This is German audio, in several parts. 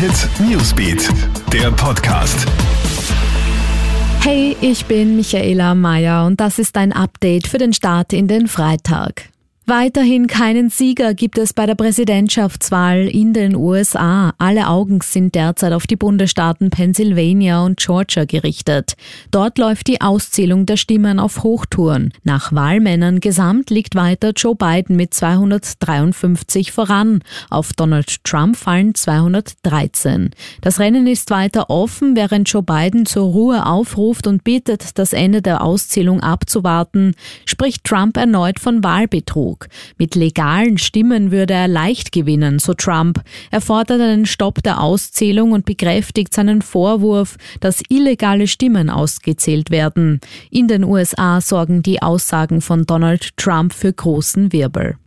Hit Newsbeat, der Podcast. Hey, ich bin Michaela Mayer und das ist ein Update für den Start in den Freitag. Weiterhin keinen Sieger gibt es bei der Präsidentschaftswahl in den USA. Alle Augen sind derzeit auf die Bundesstaaten Pennsylvania und Georgia gerichtet. Dort läuft die Auszählung der Stimmen auf Hochtouren. Nach Wahlmännern gesamt liegt weiter Joe Biden mit 253 voran. Auf Donald Trump fallen 213. Das Rennen ist weiter offen, während Joe Biden zur Ruhe aufruft und bittet, das Ende der Auszählung abzuwarten, spricht Trump erneut von Wahlbetrug. Betrug. Mit legalen Stimmen würde er leicht gewinnen, so Trump. Er fordert einen Stopp der Auszählung und bekräftigt seinen Vorwurf, dass illegale Stimmen ausgezählt werden. In den USA sorgen die Aussagen von Donald Trump für großen Wirbel.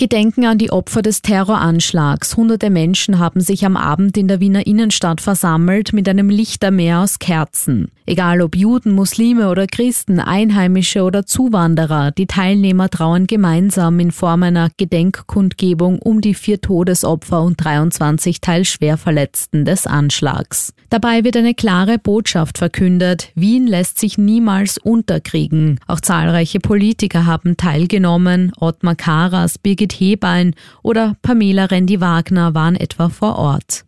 Gedenken an die Opfer des Terroranschlags. Hunderte Menschen haben sich am Abend in der Wiener Innenstadt versammelt mit einem Lichtermeer aus Kerzen. Egal ob Juden, Muslime oder Christen, Einheimische oder Zuwanderer, die Teilnehmer trauern gemeinsam in Form einer Gedenkkundgebung um die vier Todesopfer und 23 Teilschwerverletzten des Anschlags. Dabei wird eine klare Botschaft verkündet. Wien lässt sich niemals unterkriegen. Auch zahlreiche Politiker haben teilgenommen. Ottmar Karas, Birgit Hebein oder Pamela Rendi-Wagner waren etwa vor Ort.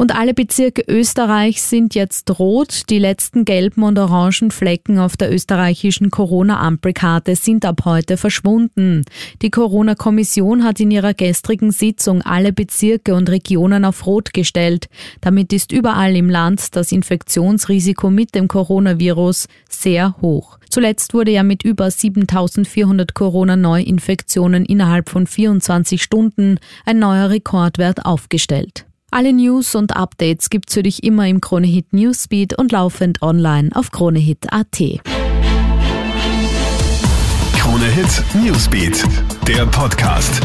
Und alle Bezirke Österreichs sind jetzt rot. Die letzten gelben und orangen Flecken auf der österreichischen Corona-Ampelkarte sind ab heute verschwunden. Die Corona-Kommission hat in ihrer gestrigen Sitzung alle Bezirke und Regionen auf rot gestellt. Damit ist überall im Land das Infektionsrisiko mit dem Coronavirus sehr hoch. Zuletzt wurde ja mit über 7400 Corona-Neuinfektionen innerhalb von 24 Stunden ein neuer Rekordwert aufgestellt. Alle News und Updates gibt's für dich immer im Kronehit Newsbeat und laufend online auf kronehit.at. Kronehit Newsbeat, der Podcast.